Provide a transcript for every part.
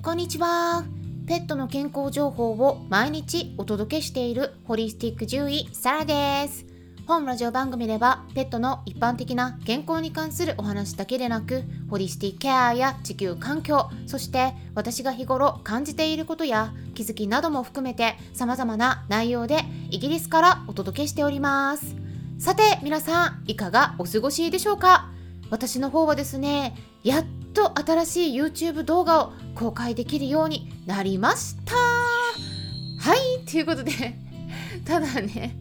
こんにちは。ペットの健康情報を毎日お届けしているホリスティック獣医サラです。本ラジオ番組ではペットの一般的な健康に関するお話だけでなくホリスティックケアや地球環境そして私が日頃感じていることや気づきなども含めて様々な内容でイギリスからお届けしております。さて皆さんいかがお過ごしでしょうか？私の方はですねやっと新しい YouTube 動画を公開できるようになりました。はいということで ただね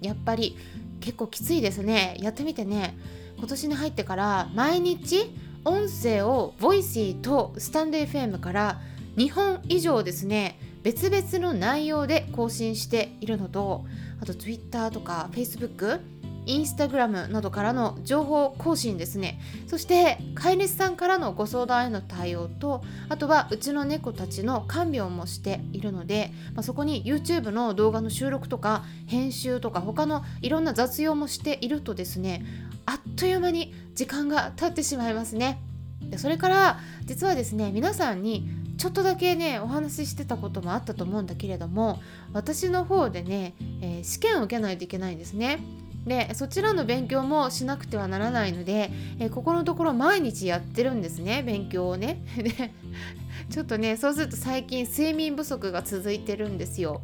やっぱり結構きついですね。やってみてね。今年に入ってから毎日音声を voicy とスタンド FM から2本以上ですね別々の内容で更新しているのとあと Twitter とか Facebook インスタグラムなどからの情報更新ですね。そして飼い主さんからのご相談への対応とあとはうちの猫たちの看病もしているので、まあ、そこに YouTube の動画の収録とか編集とか他のいろんな雑用もしているとですねあっという間に時間が経ってしまいますね。でそれから実はですね皆さんにちょっとだけねお話ししてたこともあったと思うんだけれども私の方でね、えー、試験を受けないといけないんですね。でそちらの勉強もしなくてはならないので、えここのところ毎日やってるんですね勉強をね。で ちょっとねそうすると最近睡眠不足が続いてるんですよ。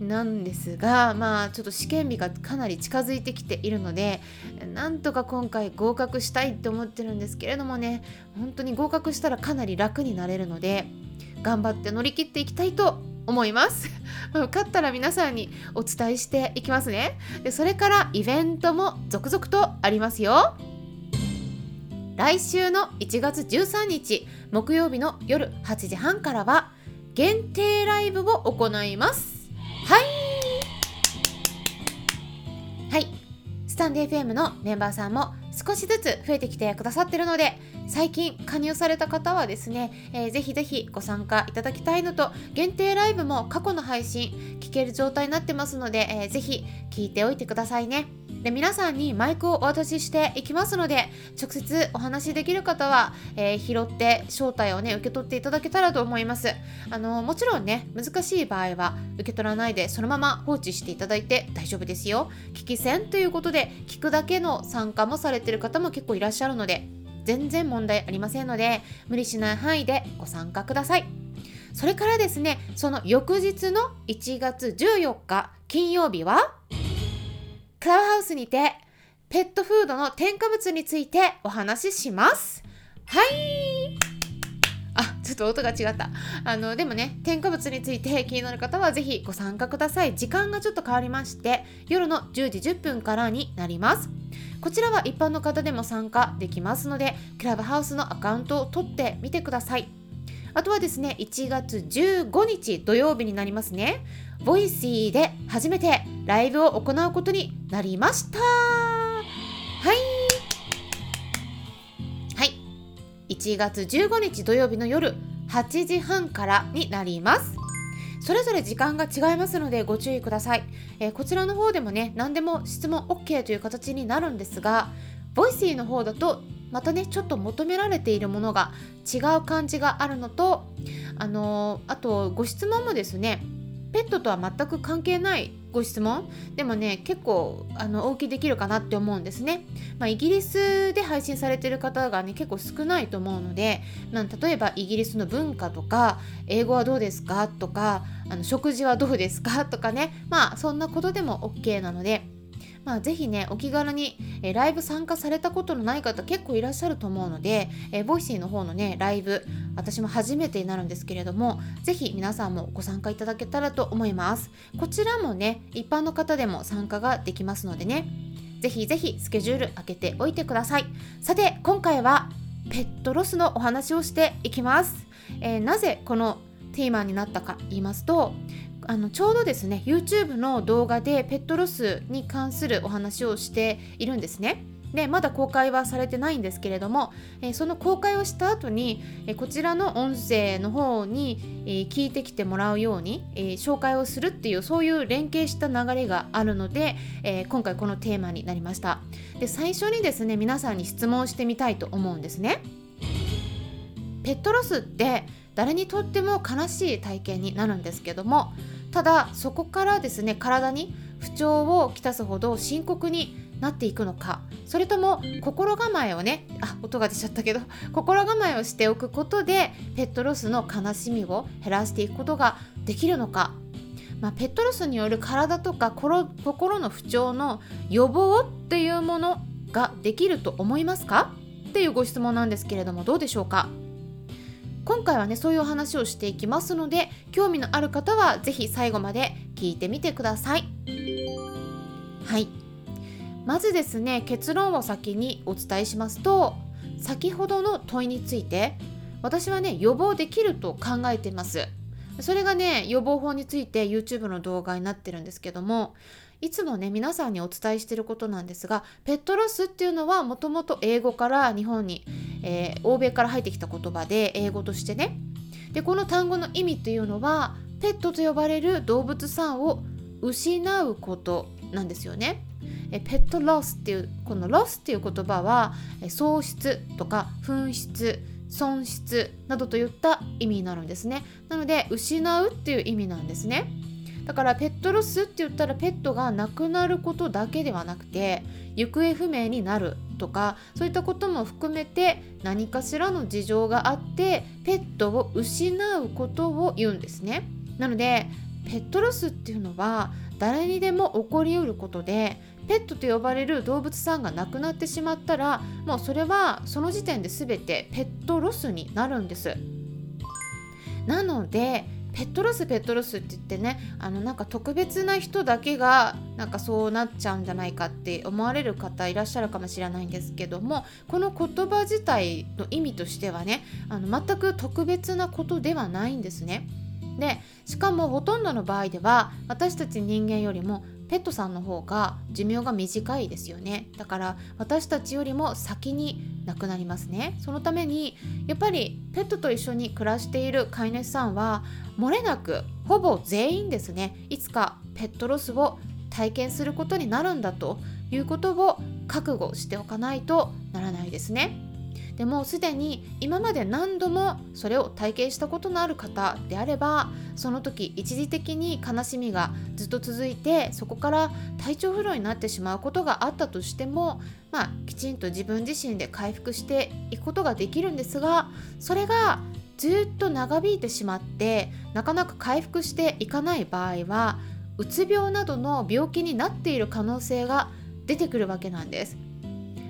なんですがまあちょっと試験日がかなり近づいてきているのでなんとか今回合格したいって思ってるんですけれどもね本当に合格したらかなり楽になれるので頑張って乗り切っていきたいと思います。よかったら皆さんにお伝えしていきますね。でそれからイベントも続々とありますよ。来週の1月13日木曜日の夜8時半からは限定ライブを行います。はいはい。スタンデー FM のメンバーさんも少しずつ増えてきてくださってるので最近加入された方はですね、えー、ぜひぜひご参加いただきたいのと限定ライブも過去の配信聞ける状態になってますので、えー、ぜひ聞いておいてくださいね。で皆さんにマイクをお渡ししていきますので直接お話しできる方は、えー、拾って招待をね受け取っていただけたらと思います。あのもちろんね難しい場合は受け取らないでそのまま放置していただいて大丈夫ですよ。聞き戦ということで聞くだけの参加もされてる方も結構いらっしゃるので全然問題ありませんので無理しない範囲でご参加ください。それからですねその翌日の1月14日金曜日はクラブハウスにてペットフードの添加物についてお話ししますはいあ、ちょっと音が違った。あの、でもね、添加物について気になる方はぜひご参加ください。時間がちょっと変わりまして、夜の10時10分からになります。こちらは一般の方でも参加できますので、クラブハウスのアカウントを取ってみてください。あとはですね、1月15日土曜日になりますね。ボイシーで初めてライブを行うことになりました。はいはい。1月15日土曜日の夜8時半からになりますそれぞれ時間が違いますのでご注意ください、えー、こちらの方でもね何でも質問 OK という形になるんですがボイシーの方だとまたねちょっと求められているものが違う感じがあるのとあのー、あとご質問もですねペットとは全く関係ないご質問。でもね結構あのお受けできるかなって思うんですね、まあ、イギリスで配信されてる方がね結構少ないと思うので、まあ、例えばイギリスの文化とか英語はどうですかとかあの食事はどうですかとかね。まあそんなことでも OK なのでまあ、ぜひね、お気軽に、えライブ参加されたことのない方結構いらっしゃると思うので、えボイシーの方のね、ライブ、私も初めてになるんですけれども、ぜひ皆さんもご参加いただけたらと思います。こちらもね、一般の方でも参加ができますのでね、ぜひぜひスケジュール開けておいてください。さて、今回はペットロスのお話をしていきます。えー、なぜこのテーマになったか言いますとあのちょうどですね YouTube の動画でペットロスに関するお話をしているんですね。でまだ公開はされてないんですけれども、えー、その公開をした後に、えー、こちらの音声の方に、えー、聞いてきてもらうように、え紹介をするっていうそういう連携した流れがあるので、え今回このテーマになりましたで最初にですね皆さんに質問してみたいと思うんですねペットロスって誰にとっても悲しい体験になるんですけどもただそこからですね体に不調をきたすほど深刻になっていくのかそれとも心構えをねあ音が出ちゃったけど 心構えをしておくことでペットロスの悲しみを減らしていくことができるのか、まあ、ペットロスによる体とか心の不調の予防っていうものができると思いますか？っていうご質問なんですけれどもどうでしょうか？今回はねそういうお話をしていきますので興味のある方は是非最後まで聞いてみてください。はい。まずですね結論を先にお伝えしますと先ほどの問いについて私はね予防できると考えています。それがね予防法について YouTube の動画になってるんですけどもいつもね皆さんにお伝えしてることなんですがペットロスっていうのはもともと英語から日本に、えー、欧米から入ってきた言葉で英語としてね。でこの単語の意味っていうのはペットと呼ばれる動物さんを失うことなんですよね。えペットロスっていうこのロスっていう言葉は喪失とか紛失損失などといった意味になるんですね。なので失うっていう意味なんですね。だからペットロスって言ったらペットが亡くなることだけではなくて行方不明になるとかそういったことも含めて何かしらの事情があってペットを失うことを言うんですね。なのでペットロスっていうのは誰にでも起こりうることでペットと呼ばれる動物さんが亡くなってしまったらもうそれはその時点で全てペットロスになるんです。なのでペットロスペットロスって言ってねあのなんか特別な人だけがなんかそうなっちゃうんじゃないかって思われる方いらっしゃるかもしれないんですけどもこの言葉自体の意味としてはねあの全く特別なことではないんですね。でしかもほとんどの場合では私たち人間よりもペットさんの方が寿命が短いですよね。だから私たちよりも先に亡くなりますね。そのためにやっぱりペットと一緒に暮らしている飼い主さんは漏れなくほぼ全員ですね。いつかペットロスを体験することになるんだということを覚悟しておかないとならないですね。でもすでに今まで何度もそれを体験したことのある方であればその時一時的に悲しみがずっと続いてそこから体調不良になってしまうことがあったとしても、まあ、きちんと自分自身で回復していくことができるんですがそれがずっと長引いてしまってなかなか回復していかない場合はうつ病などの病気になっている可能性が出てくるわけなんです。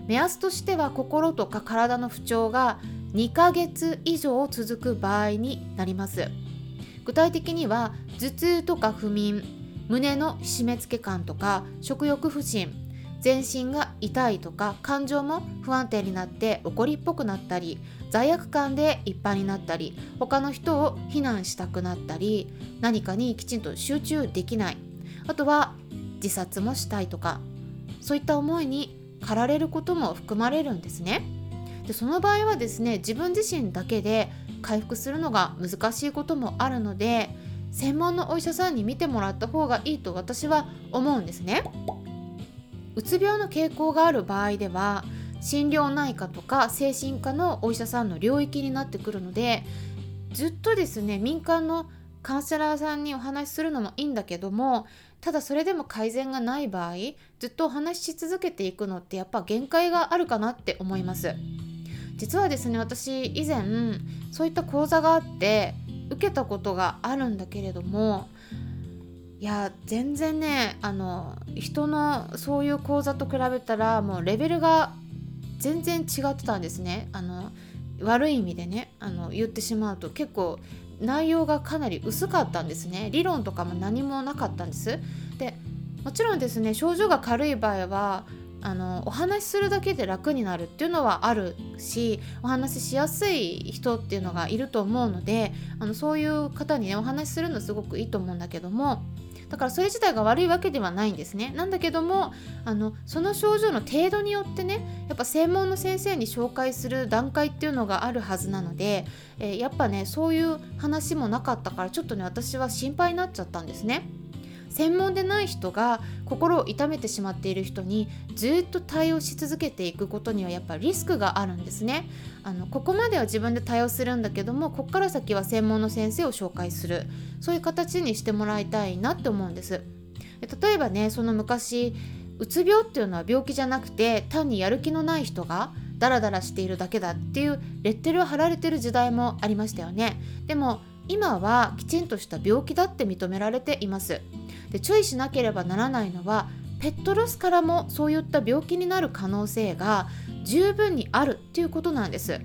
目安としては心とか体の不調が2ヶ月以上続く場合になります。具体的には頭痛とか不眠胸の締め付け感とか食欲不振全身が痛いとか感情も不安定になって怒りっぽくなったり罪悪感でいっぱいになったり他の人を非難したくなったり何かにきちんと集中できない。あとは自殺もしたいとかそういった思いに駆られることも含まれるんですね。でその場合はですね自分自身だけで回復するのが難しいこともあるので専門のお医者さんに診てもらった方がいいと私は思うんですね。うつ病の傾向がある場合では心療内科とか精神科のお医者さんの領域になってくるのでずっとですね民間のカウンセラーさんにお話しするのもいいんだけどもただそれでも改善がない場合ずっとお話しし続けていくのってやっぱ限界があるかなって思います。実はですね私以前そういった講座があって受けたことがあるんだけれどもいや全然ねあの人のそういう講座と比べたらもうレベルが全然違ってたんですね。あの悪い意味でねあの言ってしまうと結構内容がかなり薄かったんですね。理論とかも何もなかったんです。でもちろんですね症状が軽い場合はあのお話しするだけで楽になるっていうのはあるしお話ししやすい人っていうのがいると思うのであのそういう方にねお話しするのすごくいいと思うんだけどもだからそれ自体が悪いわけではないんですね。なんだけどもあのその症状の程度によってねやっぱ専門の先生に紹介する段階っていうのがあるはずなので、えー、やっぱねそういう話もなかったからちょっとね私は心配になっちゃったんですね。専門でない人が心を痛めてしまっている人にずっと対応し続けていくことにはやっぱリスクがあるんですね。あのここまでは自分で対応するんだけどもここから先は専門の先生を紹介する。そういう形にしてもらいたいなって思うんです。例えばねその昔うつ病っていうのは病気じゃなくて単にやる気のない人がダラダラしているだけだっていうレッテルを貼られてる時代もありましたよね。でも今はきちんとした病気だって認められています。で注意しなければならないのはペットロスからもそういった病気になる可能性が十分にあるっていうことなんです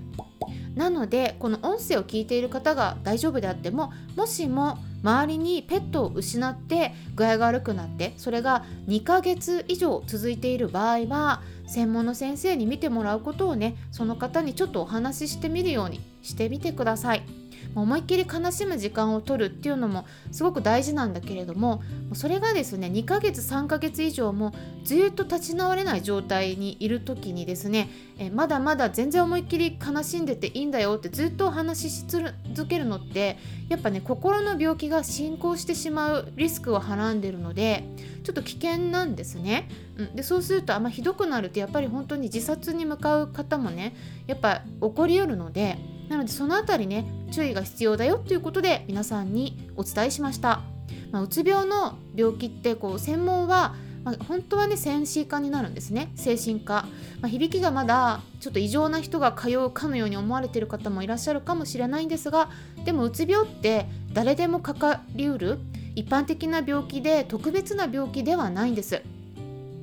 なのでこの音声を聞いている方が大丈夫であってももしも周りにペットを失って具合が悪くなってそれが2ヶ月以上続いている場合は専門の先生に見てもらうことをねその方にちょっとお話ししてみるようにしてみてください。思いっきり悲しむ時間を取るっていうのもすごく大事なんだけれどもそれがですね2ヶ月3ヶ月以上もずっと立ち直れない状態にいる時にですねえまだまだ全然思いっきり悲しんでていいんだよってずっとお話しし続けるのってやっぱね心の病気が進行してしまうリスクをはらんでるのでちょっと危険なんですね。うん、でそうするとあんまひどくなるとやっぱり本当に自殺に向かう方もねやっぱ起こりうるのでなのでその辺りね注意が必要だよということで皆さんにお伝えしました、まあ、うつ病の病気ってこう専門はまあ、本当はね精神科になるんですね。精神科、まあ、響きがまだちょっと異常な人が通うかのように思われている方もいらっしゃるかもしれないんですがでもうつ病って誰でもかかりうる一般的な病気で特別な病気ではないんです。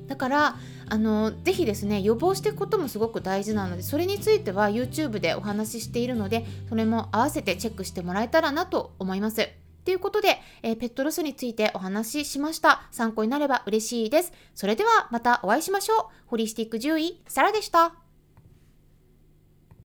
だからあのぜひですね予防していくこともすごく大事なのでそれについては YouTube でお話ししているのでそれも合わせてチェックしてもらえたらなと思います。ということで、えー、ペットロスについてお話ししました。参考になれば嬉しいです。それではまたお会いしましょう。ホリスティック獣医、サラでした。